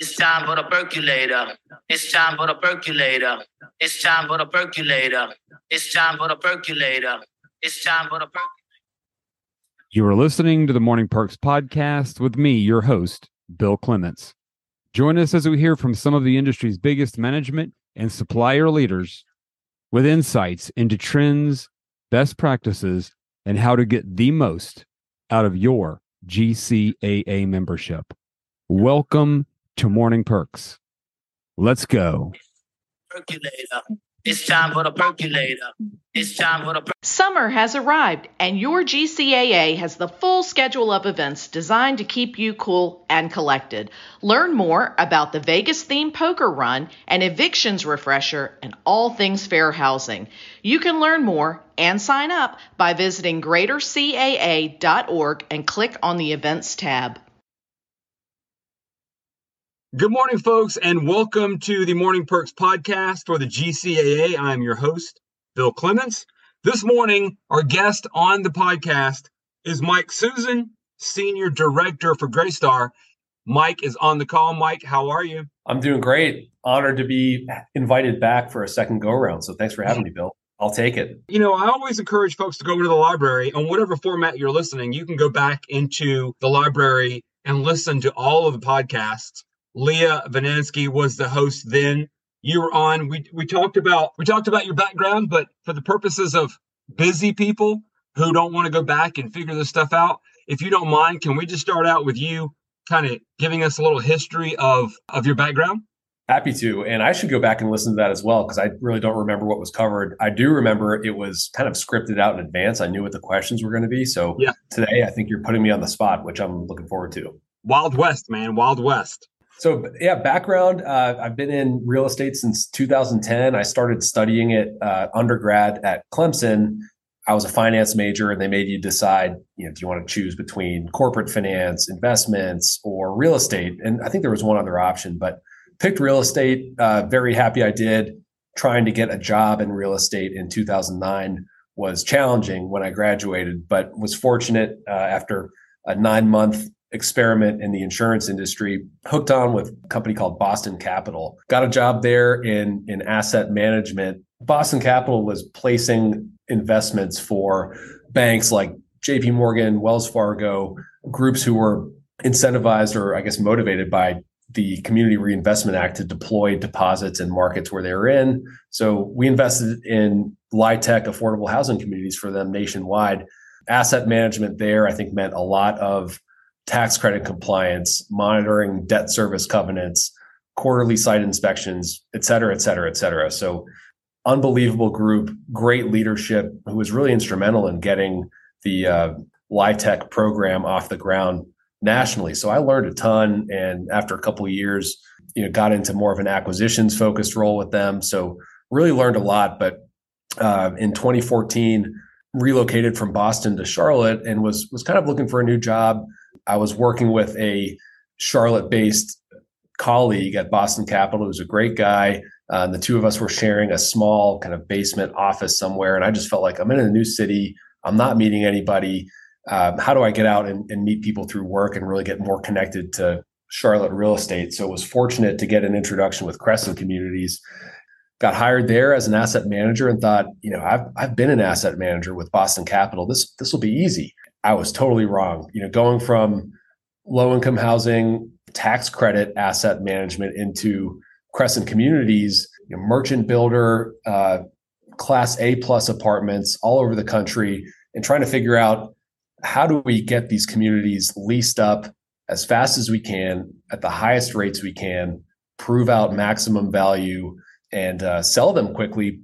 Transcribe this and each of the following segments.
It's time for the percolator. It's time for the percolator. It's time for the percolator. It's time for the percolator. It's time for the percolator. You are listening to the Morning Perks podcast with me, your host, Bill Clements. Join us as we hear from some of the industry's biggest management and supplier leaders with insights into trends, best practices, and how to get the most out of your GCAA membership. Welcome to Morning Perks. Let's go. Percolator. It's time for the percolator. It's time for the per- Summer has arrived, and your GCAA has the full schedule of events designed to keep you cool and collected. Learn more about the Vegas themed poker run and evictions refresher and all things fair housing. You can learn more and sign up by visiting greatercaa.org and click on the events tab. Good morning, folks, and welcome to the Morning Perks podcast for the GCAA. I'm your host, Bill Clements. This morning, our guest on the podcast is Mike Susen, Senior Director for Greystar. Mike is on the call. Mike, how are you? I'm doing great. Honored to be invited back for a second go around. So thanks for having me, Bill. I'll take it. You know, I always encourage folks to go to the library on whatever format you're listening. You can go back into the library and listen to all of the podcasts. Leah Vanansky was the host then. You were on. We we talked about we talked about your background, but for the purposes of busy people who don't want to go back and figure this stuff out, if you don't mind, can we just start out with you kind of giving us a little history of of your background? Happy to. And I should go back and listen to that as well because I really don't remember what was covered. I do remember it was kind of scripted out in advance. I knew what the questions were going to be. So Yeah. today I think you're putting me on the spot, which I'm looking forward to. Wild West, man, Wild West. So yeah, background. Uh, I've been in real estate since 2010. I started studying it uh, undergrad at Clemson. I was a finance major, and they made you decide. You know, do you want to choose between corporate finance, investments, or real estate? And I think there was one other option, but picked real estate. Uh, very happy I did. Trying to get a job in real estate in 2009 was challenging when I graduated, but was fortunate uh, after a nine month experiment in the insurance industry, hooked on with a company called Boston Capital. Got a job there in, in asset management. Boston Capital was placing investments for banks like JP Morgan, Wells Fargo, groups who were incentivized or I guess motivated by the Community Reinvestment Act to deploy deposits in markets where they were in. So we invested in LIHTC affordable housing communities for them nationwide. Asset management there, I think, meant a lot of tax credit compliance, monitoring debt service covenants, quarterly site inspections, et cetera, et cetera, et cetera. So unbelievable group, great leadership who was really instrumental in getting the uh, LIHTC program off the ground nationally. So I learned a ton. And after a couple of years, you know, got into more of an acquisitions focused role with them. So really learned a lot. But uh, in 2014, relocated from Boston to Charlotte and was was kind of looking for a new job. I was working with a Charlotte based colleague at Boston Capital who's a great guy. Uh, the two of us were sharing a small kind of basement office somewhere. And I just felt like I'm in a new city. I'm not meeting anybody. Um, how do I get out and, and meet people through work and really get more connected to Charlotte real estate? So was fortunate to get an introduction with Crescent Communities. Got hired there as an asset manager and thought, you know, I've I've been an asset manager with Boston Capital. This this will be easy. I was totally wrong. You know, going from low income housing, tax credit asset management into Crescent Communities, you know, merchant builder, uh, class A plus apartments all over the country, and trying to figure out how do we get these communities leased up as fast as we can at the highest rates we can, prove out maximum value, and uh, sell them quickly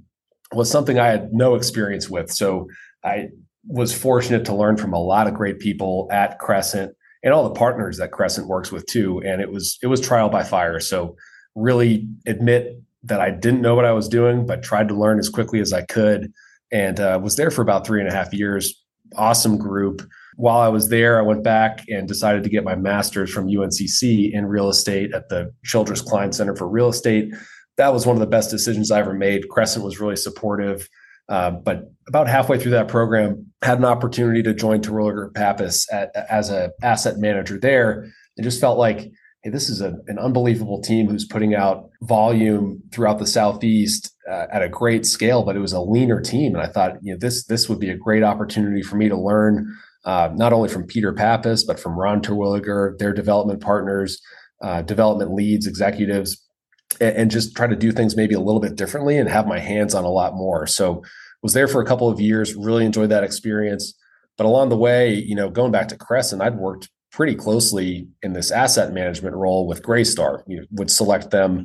was something I had no experience with. So I was fortunate to learn from a lot of great people at Crescent and all the partners that Crescent works with too. And it was it was trial by fire. So really admit that I didn't know what I was doing, but tried to learn as quickly as I could, and uh, was there for about three and a half years. Awesome group. While I was there, I went back and decided to get my master's from UNCC in real estate at the Childress Klein Center for Real Estate. That was one of the best decisions I ever made. Crescent was really supportive. Uh, but about halfway through that program, had an opportunity to join Terwilliger Pappas at, as an asset manager there, and just felt like, hey, this is a, an unbelievable team who's putting out volume throughout the Southeast uh, at a great scale, but it was a leaner team. And I thought, you know, this this would be a great opportunity for me to learn uh, not only from Peter Pappas, but from Ron Terwilliger, their development partners, uh, development leads, executives, and, and just try to do things maybe a little bit differently and have my hands on a lot more. So was there for a couple of years, really enjoyed that experience. But along the way, you know, going back to Crescent, I'd worked pretty closely in this asset management role with Greystar. You know, would select them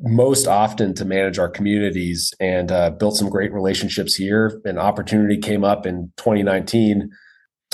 most often to manage our communities and uh, built some great relationships here. An opportunity came up in 2019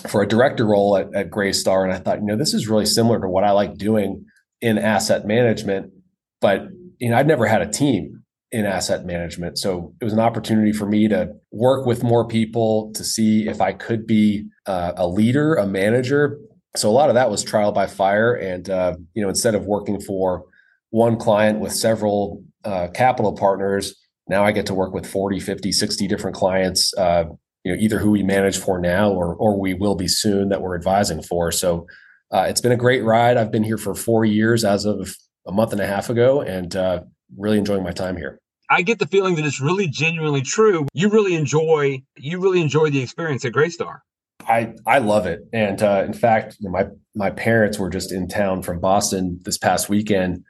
for a director role at, at Greystar, and I thought, you know, this is really similar to what I like doing in asset management. But you know, I'd never had a team in asset management, so it was an opportunity for me to work with more people to see if I could be uh, a leader, a manager. So a lot of that was trial by fire, and uh, you know, instead of working for one client with several uh, capital partners, now I get to work with 40, 50, 60 different clients. Uh, you know, either who we manage for now or or we will be soon that we're advising for. So uh, it's been a great ride. I've been here for four years as of a month and a half ago, and uh, really enjoying my time here. I get the feeling that it's really genuinely true. You really enjoy you really enjoy the experience at Greystar. I I love it, and uh, in fact, you know, my my parents were just in town from Boston this past weekend.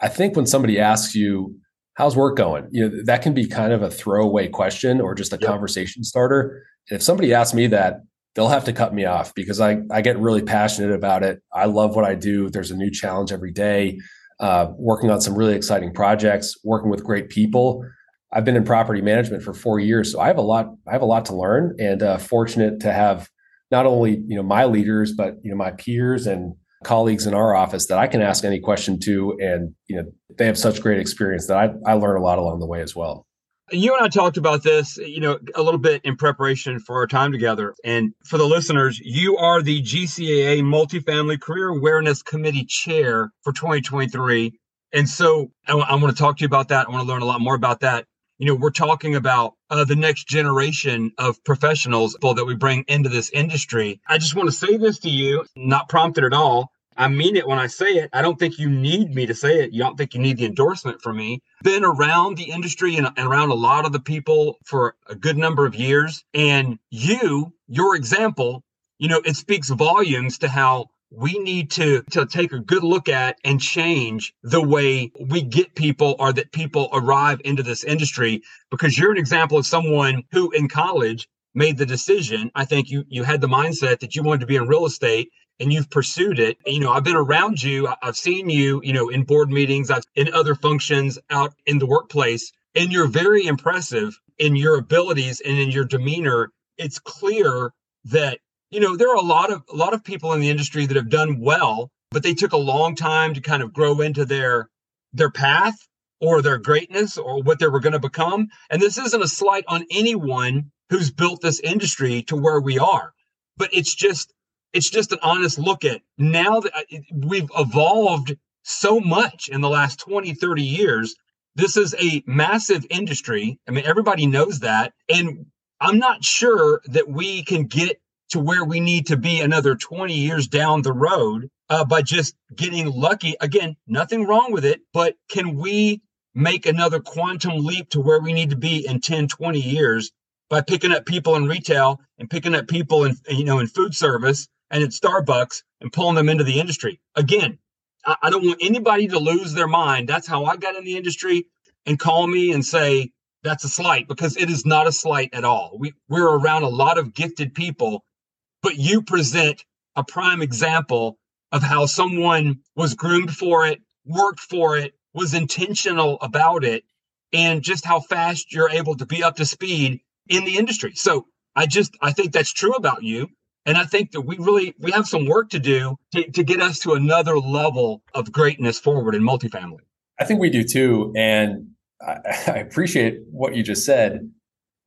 I think when somebody asks you how's work going, you know that can be kind of a throwaway question or just a yep. conversation starter. And if somebody asks me that, they'll have to cut me off because I I get really passionate about it. I love what I do. There's a new challenge every day uh, working on some really exciting projects, working with great people. I've been in property management for four years, so I have a lot. I have a lot to learn, and uh, fortunate to have not only you know my leaders, but you know my peers and colleagues in our office that I can ask any question to, and you know they have such great experience that I, I learn a lot along the way as well you and I talked about this, you know, a little bit in preparation for our time together. And for the listeners, you are the GCAA Multifamily Career Awareness Committee Chair for 2023. And so I, want to talk to you about that. I want to learn a lot more about that. You know, we're talking about uh, the next generation of professionals that we bring into this industry. I just want to say this to you, not prompted at all. I mean it when I say it. I don't think you need me to say it. You don't think you need the endorsement from me. Been around the industry and, and, around a lot of the people for a good number of years. And you, your example, you know, it speaks volumes to how we need to, to take a good look at and change the way we get people or that people arrive into this industry because you're an example of someone who in college made the decision. I think you you had the mindset that you wanted to be in real estate and you've pursued it. You know, I've been around you. I've seen you, you know, in board meetings, I've in other functions out in the workplace, and you're very impressive in your abilities and in your demeanor. It's clear that, you know, there are a lot of a lot of people in the industry that have done well, but they took a long time to kind of grow into their their path or their greatness or what they were going to become. And this isn't a slight on anyone who's built this industry to where we are, but it's just it's just an honest look at now that uh, we've evolved so much in the last 20 30 years. This is a massive industry. I mean everybody knows that. And i'm not sure that we can get to where we need to be another 20 years down the road uh, by just getting lucky. Again nothing wrong with it but can we make another quantum leap to where we need to be in 10 20 years by picking up people in retail and picking up people in you know in food service and at Starbucks and pulling them into the industry. Again, I, I don't want anybody to lose their mind. That's how I got in the industry and call me and say that's a slight because it is not a slight at all. We, we're around a lot of gifted people, but you present a prime example of how someone was groomed for it, worked for it, was intentional about it, and just how fast you're able to be up to speed in the industry. So I just I think that's true about you. And I think that we really we have some work to do to, to get us to another level of greatness forward in multifamily. I think we do too. And I, I appreciate what you just said.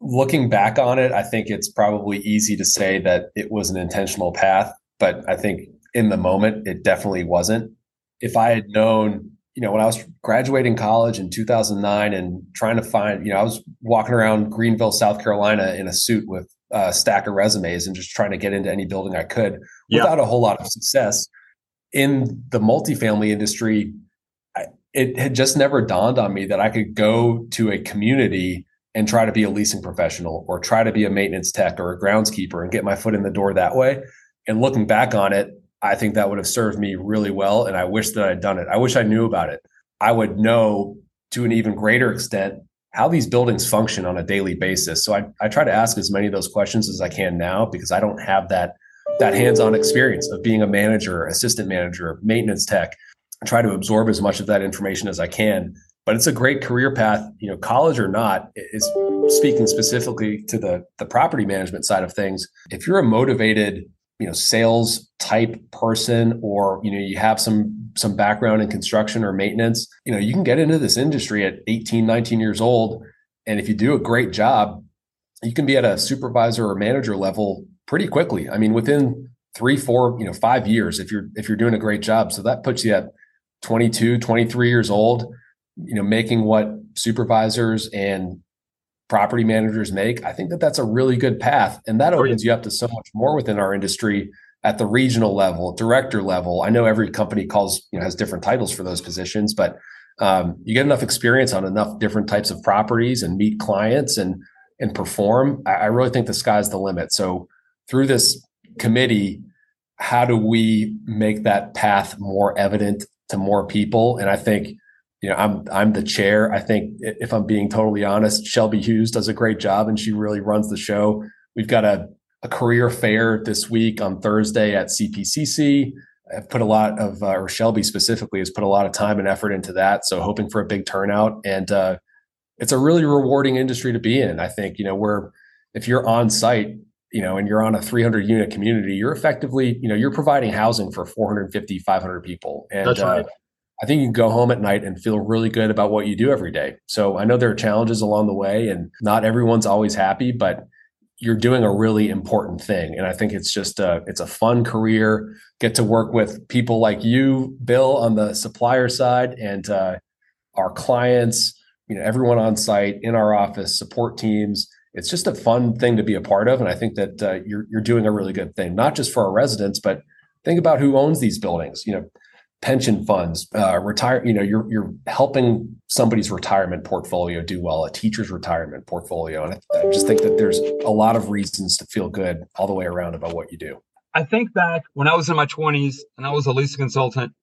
Looking back on it, I think it's probably easy to say that it was an intentional path, but I think in the moment it definitely wasn't. If I had known, you know, when I was graduating college in 2009 and trying to find, you know, I was walking around Greenville, South Carolina in a suit with uh, stack of resumes and just trying to get into any building I could without a whole lot of success. in the multifamily industry, I, it had just never dawned on me that I could go to a community and try to be a leasing professional or try to be a maintenance tech or a groundskeeper and get my foot in the door that way. And looking back on it, I think that would have served me really well. And I wish that I'd done it. I wish I knew about it. I would know to an even greater extent how these buildings function on a daily basis. So I, I try to ask as many of those questions as I can now because I don't have that that hands-on experience of being a manager, assistant manager, maintenance tech. I try to absorb as much of that information as I can. But it's a great career path, you know, college or not, is speaking specifically to the the property management side of things. If you're a motivated, you know, sales type person or, you know, you have some some background in construction or maintenance, you know, you can get into this industry at 18, 19 years old. And if you do a great job, you can be at a supervisor or manager level pretty quickly. I mean, within three, four, you know, five years, if you're if you're doing a great job. So that puts you at 22, 23 years old, you know, making what supervisors and property managers make. I think that that's a really good path. And that opens you up to so much more within our industry at the regional level, director level. I know every company calls, you know, has different titles for those positions, but um, you get enough experience on enough different types of properties and meet clients and and perform. I, I really think the sky's the limit. So through this committee, how do we make that path more evident to more people? And I think, you know, I'm I'm the chair. I think if I'm being totally honest, Shelby Hughes does a great job and she really runs the show. We've got a a career fair this week on Thursday at CPCC. I've put a lot of, uh, or Shelby specifically has put a lot of time and effort into that. So hoping for a big turnout. And uh, it's a really rewarding industry to be in. I think, you know, where if you're on site, you know, and you're on a 300 unit community, you're effectively, you know, you're providing housing for 450, 500 people. And That's right. uh, I think you can go home at night and feel really good about what you do every day. So I know there are challenges along the way and not everyone's always happy, but you're doing a really important thing. And i think it's just a it's a fun career. Get to work with people like you bill on the supplier side and uh, our clients you know everyone on site in our office support teams. It's just a fun thing to be a part of. And i think that uh, you're, you're doing a really good thing not just for our residents but think about who owns these buildings. You know pension funds, uh, retire. You know, you're you're helping somebody's retirement portfolio do well, a teacher's retirement portfolio, and I, I just think that there's a lot of reasons to feel good all the way around about what you do. I think back when I was in my 20s and I was a leasing consultant.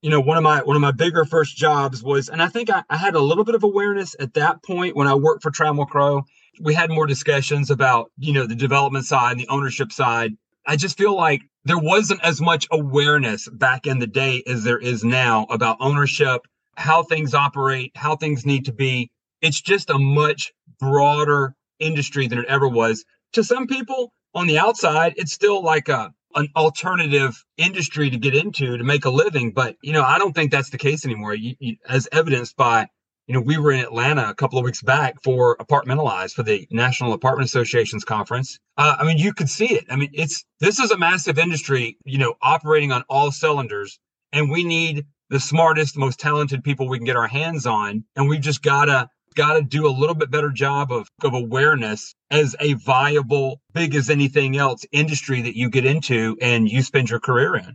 You know, one of my one of my bigger first jobs was, and I think I, I had a little bit of awareness at that point when I worked for Trammell Crow. We had more discussions about you know the development side and the ownership side. I just feel like there wasn't as much awareness back in the day as there is now about ownership, how things operate, how things need to be. It's just a much broader industry than it ever was. To some people on the outside, it's still like a an alternative industry to get into to make a living. But you know, I don't think that's the case anymore. You, you, as evidenced by you know, we were in Atlanta a couple of weeks back for Apartmentalize for the National Apartment Association's conference. Uh, I mean, you could see it. I mean, it's this is a massive industry, you know, operating on all cylinders, and we need the smartest, most talented people we can get our hands on, and we've just gotta gotta do a little bit better job of of awareness as a viable, big as anything else industry that you get into and you spend your career in.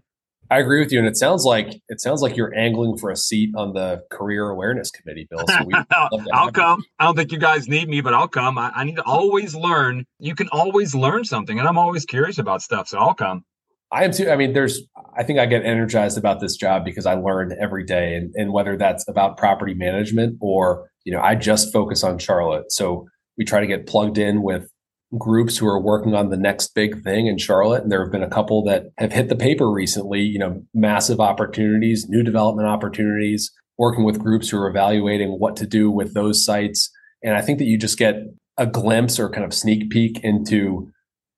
I agree with you, and it sounds like it sounds like you're angling for a seat on the career awareness committee, Bill. So I'll come. I don't think you guys need me, but I'll come. I, I, need to always learn. You can always learn something, and I'm always curious about stuff, so I'll come. I am too. I mean, there's. I think I get energized about this job because I learn every day, and, and whether that's about property management or you know, I just focus on Charlotte, so we try to get plugged in with groups who are working on the next big thing in Charlotte. And there have been a couple that have hit the paper recently, you know, massive opportunities, new development opportunities, working with groups who are evaluating what to do with those sites. And I think that you just get a glimpse or kind of sneak peek into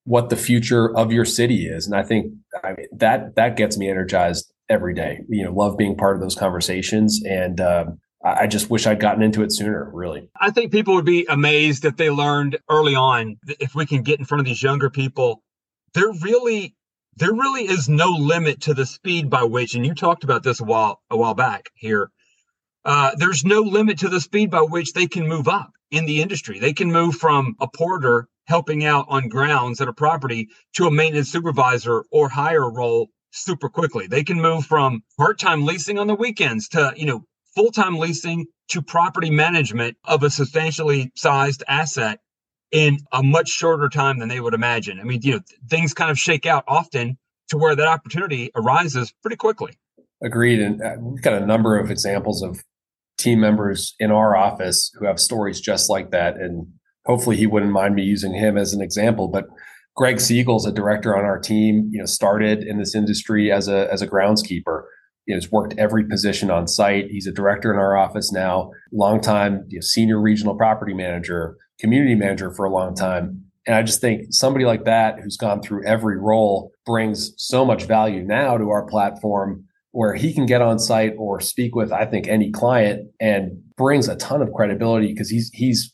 what the future of your city is. And I think I mean, that that gets me energized every day. You know, love being part of those conversations and um, I just wish I'd gotten into it sooner, really. I think people would be amazed if they learned early on if we can get in front of these younger people. There really there really is no limit to the speed by which, and you talked about this a while a while back here. Uh, there's no limit to the speed by which they can move up in the industry. They can move from a porter helping out on grounds at a property to a maintenance supervisor or higher role super quickly. They can move from part-time leasing on the weekends to, you know, full-time leasing to property management of a substantially sized asset in a much shorter time than they would imagine. I mean, you know, things kind of shake out often to where that opportunity arises pretty quickly. Agreed. And uh, we've got a number of examples of team members in our office who have stories just like that. And hopefully he wouldn't mind me using him as an example. But Greg Siegel's a director on our team, you know, started in this industry as a as a groundskeeper. Has worked every position on site. He's a director in our office now, longtime you know, senior regional property manager, community manager for a long time. And I just think somebody like that who's gone through every role brings so much value now to our platform where he can get on site or speak with I think any client and brings a ton of credibility because he's he's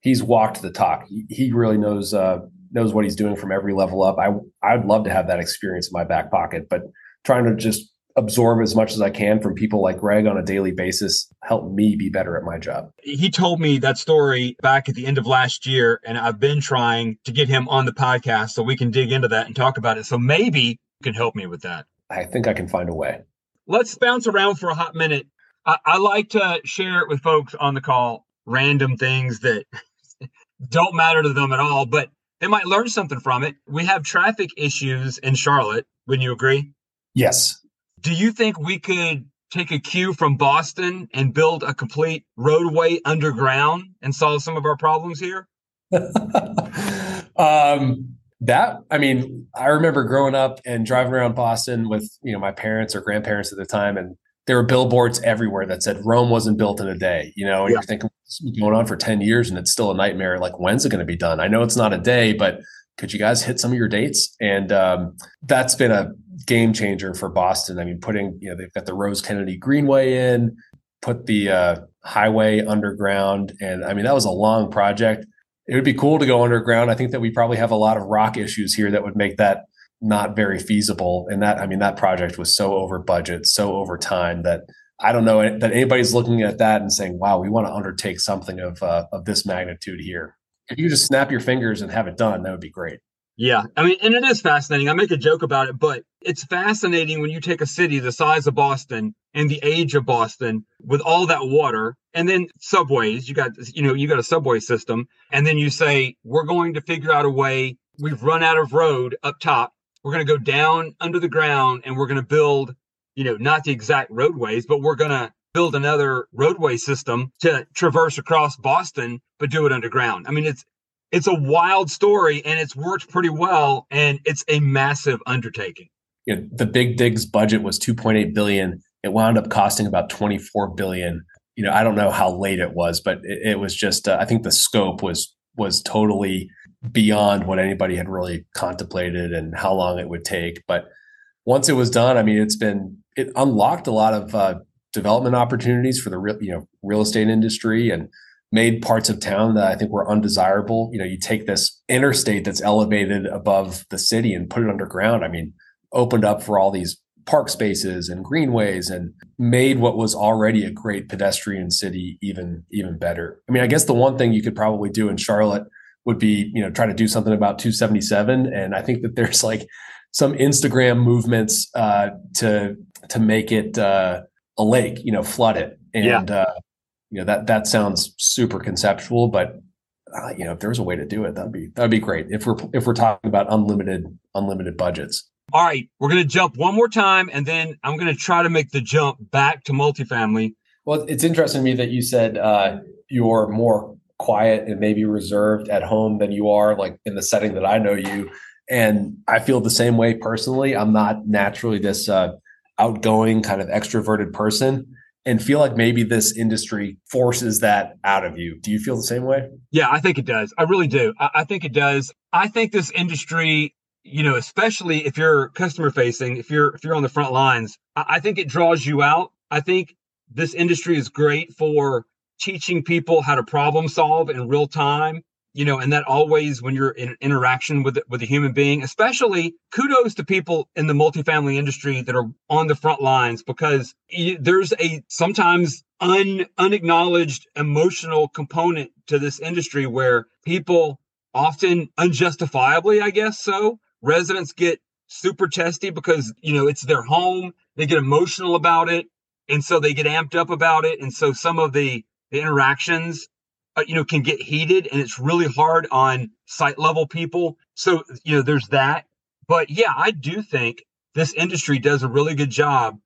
he's walked the talk. He, he really knows uh, knows what he's doing from every level up. I I'd love to have that experience in my back pocket, but trying to just absorb as much as I can from people like Greg on a daily basis help me be better at my job. He told me that story back at the end of last year, and I've been trying to get him on the podcast so we can dig into that and talk about it. So maybe you can help me with that. I think I can find a way let's bounce around for a hot minute. I, I like to share it with folks on the call, random things that don't matter to them at all, but they might learn something from it. We have traffic issues in Charlotte. Wouldn't you agree? Yes. Do you think we could take a cue from Boston and build a complete roadway underground and solve some of our problems here? um, that i mean i remember growing up and driving around boston with you know my parents or grandparents at the time and there were billboards everywhere that said rome wasn't built in a day you know and yeah. you're thinking it's been going on for 10 years and it's still a nightmare like when's it going to be done i know it's not a day but could you guys hit some of your dates and um, that's been a game changer for boston i mean putting you know they've got the rose kennedy greenway in put the uh, highway underground and i mean that was a long project it would be cool to go underground. I think that we probably have a lot of rock issues here that would make that not very feasible. And that, I mean, that project was so over budget, so over time that I don't know that anybody's looking at that and saying, wow, we want to undertake something of, uh, of this magnitude here. If you just snap your fingers and have it done, that would be great. Yeah. I mean, and it is fascinating. I make a joke about it, but it's fascinating when you take a city the size of Boston and the age of Boston with all that water and then subways, you got, you know, you got a subway system. And then you say, we're going to figure out a way. We've run out of road up top. We're going to go down under the ground and we're going to build, you know, not the exact roadways, but we're going to build another roadway system to traverse across Boston, but do it underground. I mean, it's, it's a wild story and it's worked pretty well and it's a massive undertaking. The Big Dig's budget was 2.8 billion. It wound up costing about 24 billion. You know, I don't know how late it was, but it, it was just uh, I think the scope was was totally beyond what anybody had really contemplated and how long it would take. But once it was done, I mean, it's been it unlocked a lot of uh, development opportunities for the real you know real estate industry and made parts of town that I think were undesirable. You know, you take this interstate that's elevated above the city and put it underground. I mean, opened up for all these park spaces and greenways and made what was already a great pedestrian city even even better. I mean, I guess the one thing you could probably do in Charlotte would be, you know, try to do something about 277 and I think that there's like some Instagram movements uh, to to make it uh, a lake, you know, flood it and yeah. uh, you know that that sounds super conceptual, but uh, you know if there's a way to do it, that'd be that'd be great. If we're if we're talking about unlimited unlimited budgets. All right, we're going to jump one more time, and then I'm going to try to make the jump back to multifamily. Well, it's interesting to me that you said uh, you're more quiet and maybe reserved at home than you are like in the setting that I know you. And I feel the same way personally. I'm not naturally this uh, outgoing kind of extroverted person and feel like maybe this industry forces that out of you. Do you feel the same way? Yeah, I think it does. I really do. I, I think it does. I think this industry, you know, especially if you're customer facing, if you're if you're on the front lines, I, I think it draws you out. I think this industry is great for teaching people how to problem solve in real time you know, and that always when you're in interaction with with a human being, especially kudos to people in the multifamily industry that are on the front lines because there's a sometimes un unacknowledged emotional component to this industry where people often unjustifiably, I guess so, residents get super testy because you know it's their home. They get emotional about it, and so they get amped up about it, and so some of the, the interactions, uh, you know, can get heated, and it's really hard on site level people. So you know, there's that. But yeah, I do think this industry does a really good job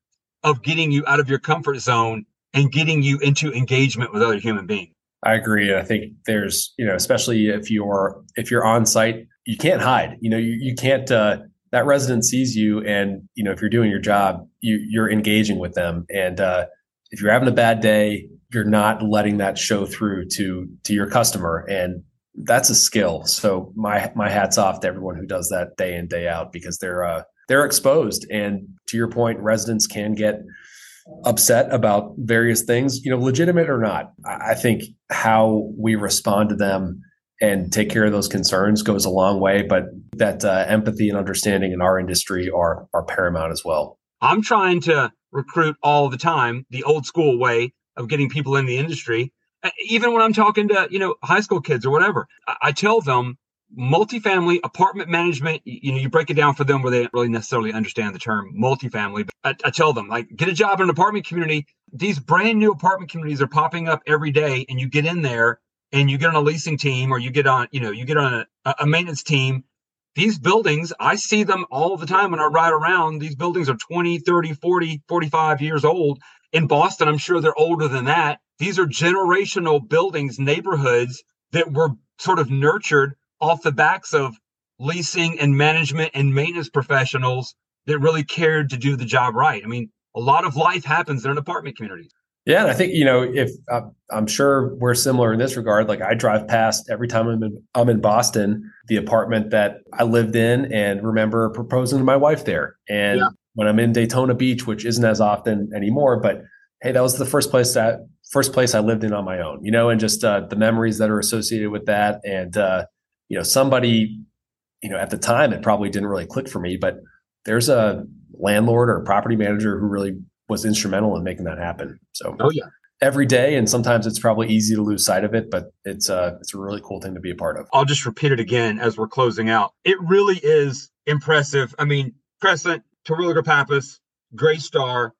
of getting you out of your comfort zone and getting you into engagement with other human beings. I agree. I think there's, you know, especially if you're if you're on site, you can't hide. You know, you, you can't uh, that resident sees you and you know if you're doing your job you you're engaging with them and uh, if you're having a bad day you're not letting that show through to to your customer and that's a skill so my my hats off to everyone who does that day in day out because they're uh, they're exposed and to your point residents can get upset about various things you know legitimate or not i think how we respond to them and take care of those concerns goes a long way. But that uh, empathy and understanding in our industry are are paramount as well. I'm trying to recruit all the time the old school way of getting people in the industry. Uh, even when I'm talking to you know high school kids or whatever, I, I tell them multifamily apartment management you know you break it down for them where they don't really necessarily understand the term multifamily but I, I, tell them like get a job in an apartment community these brand new apartment communities are popping up every day and you get in there and you get on a leasing team or you get on, you know, you get on a, a maintenance team, these buildings, I see them all the time when I ride around. These buildings are 20, 30, 40, 45 years old. In Boston, I'm sure they're older than that. These are generational buildings, neighborhoods that were sort of nurtured off the backs of leasing and management and maintenance professionals that really cared to do the job right. I mean, a lot of life happens in an apartment community. Yeah, and I think you know if uh, I'm sure we're similar in this regard. Like I drive past every time I'm in I'm in Boston, the apartment that I lived in, and remember proposing to my wife there. And yeah. When I'm in Daytona Beach, which isn't as often anymore, but hey, that was the first place that first place I lived in on my own. You know, and just uh, the memories that are associated with that, and uh, you know, somebody, you know, at the time it probably didn't really click for me, but there's a landlord or a property manager who really was instrumental in making that happen. So, oh yeah, every day, and sometimes it's probably easy to lose sight of it, but it's a uh, it's a really cool thing to be a part of. I'll just repeat it again as we're closing out. It really is impressive. I mean, Crescent, Terwilliger Pappas, Greystar.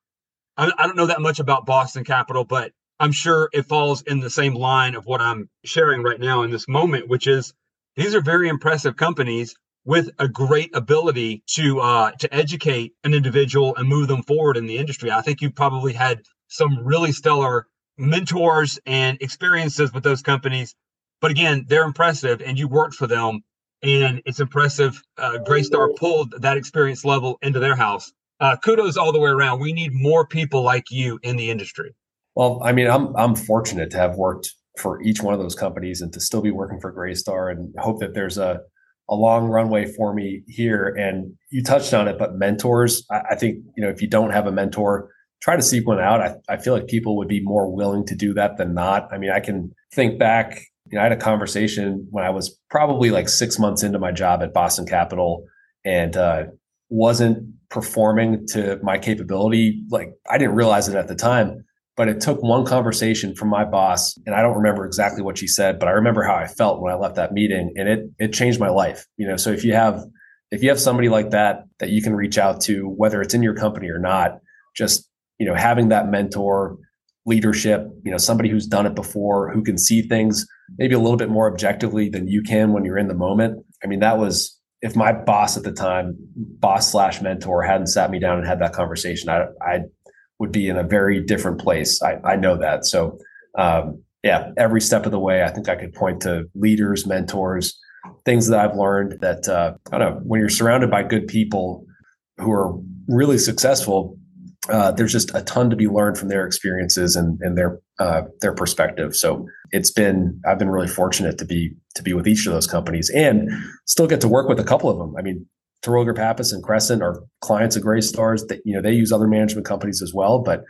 I, I don't know that much about Boston Capital, but I'm sure it falls in the same line of what I'm sharing right now in this moment, which is these are very impressive companies with a great ability to uh, to educate an individual and move them forward in the industry. I think you probably had some really stellar mentors and experiences with those companies. But again, they're impressive, and you worked for them, and it's impressive. Uh, Greystar pulled that experience level into their house. Uh, kudos all the way around. We need more people like you in the industry. Well, I mean, I'm I'm fortunate to have worked for each one of those companies and to still be working for Greystar, and hope that there's a a long runway for me here. And you touched on it, but mentors, I, I, think, you know, if you don't have a mentor, try to seek one out. I, I feel like people would be more willing to do that than not. I mean, I can think back, you know, I had a conversation when I was probably like six months into my job at Boston Capital and uh, wasn't performing to my capability. Like I didn't realize it at the time but it took one conversation from my boss and i don't remember exactly what she said but i remember how i felt when i left that meeting and it it changed my life you know so if you have if you have somebody like that that you can reach out to whether it's in your company or not just you know having that mentor leadership you know somebody who's done it before who can see things maybe a little bit more objectively than you can when you're in the moment i mean that was if my boss at the time boss slash mentor hadn't sat me down and had that conversation i i would be in a very different place. I, I know that. So, um, yeah, every step of the way, I think I could point to leaders, mentors, things that I've learned that, uh, I don't know, when you're surrounded by good people who are really successful, uh, there's just a ton to be learned from their experiences and, and their uh, their perspective. So it's been I've been really fortunate to be to be with each of those companies and still get to work with a couple of them. I mean, Terwilliger Pappas and Crescent are clients of Greystar's. that you know they use other management companies as well. But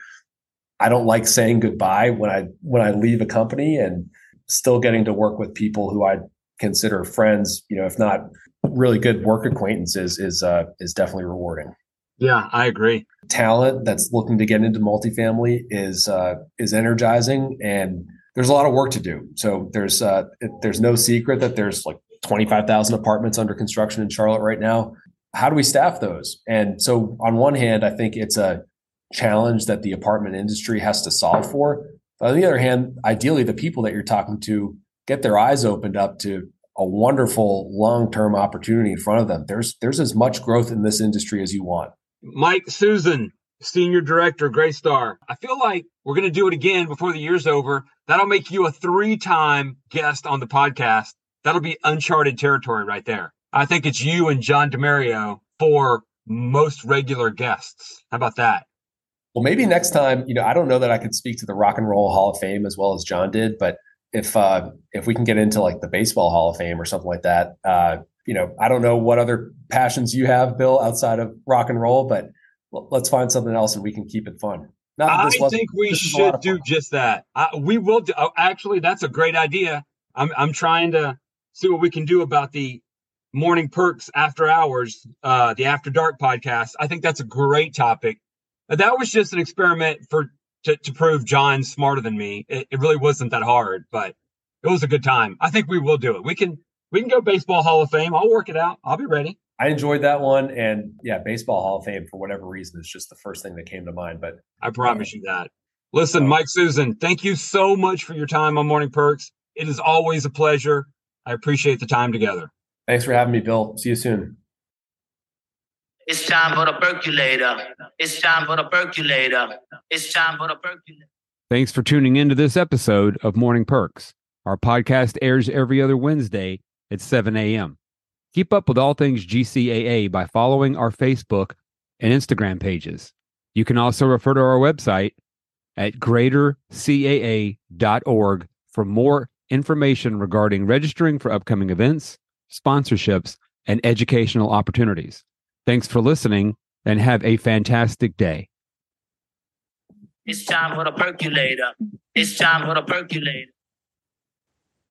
I don't like saying goodbye when I when I leave a company and still getting to work with people who I consider friends, you know, if not really good work acquaintances is uh, is definitely rewarding. Yeah, I agree. Talent that's looking to get into multifamily is uh, is energizing, and there's a lot of work to do. So there's uh, there's no secret that there's like 25,000 apartments under construction in Charlotte right now. how do we staff those? And so, on one hand, I think it's a challenge that the apartment industry has to solve for. But on the other hand, ideally, the people that you're talking to get their eyes opened up to a wonderful long-term opportunity in front of them. There's there's as much growth in this industry as you want. Mike Susen, Senior Director, Greystar. I feel like we're going to do it again before the year's over. That'll make you a three-time guest on the podcast. That'll be uncharted territory right there. I think it's you and John DeMario for most regular guests. How about that? Well, maybe next time, you know, I don't know that I could speak to the Rock and Roll Hall of Fame as well as John did, but if uh, if we can get into like the Baseball Hall of Fame or something like that, uh, you know, I don't know what other passions you have, Bill, outside of rock and roll, but let's find something else and we can keep it fun. I think we should do just that. I, we will do. Oh, actually, that's a great idea. I'm I'm trying to see what we can do about the morning perks after hours, uh, the after dark podcast. I think that's a great topic. That was just an experiment for to, to prove John's smarter than me. It, it really wasn't that hard, but it was a good time. I think we will do it. We can we can go baseball Hall of Fame. I'll work it out. I'll be ready. I enjoyed that one, and yeah, baseball Hall of Fame for whatever reason is just the first thing that came to mind. But I promise you that. Listen, Mike Susen, thank you so much for your time on Morning Perks. It is always a pleasure. I appreciate the time together. Thanks for having me, Bill. See you soon. It's time for the percolator. It's time for the percolator. It's time for the percolator. Thanks for tuning into this episode of Morning Perks. Our podcast airs every other Wednesday at 7 a.m. Keep up with all things GCAA by following our Facebook and Instagram pages. You can also refer to our website at greatercaa.org for more information regarding registering for upcoming events, sponsorships, and educational opportunities. Thanks for listening and have a fantastic day. It's time for the percolator. It's time for the percolator.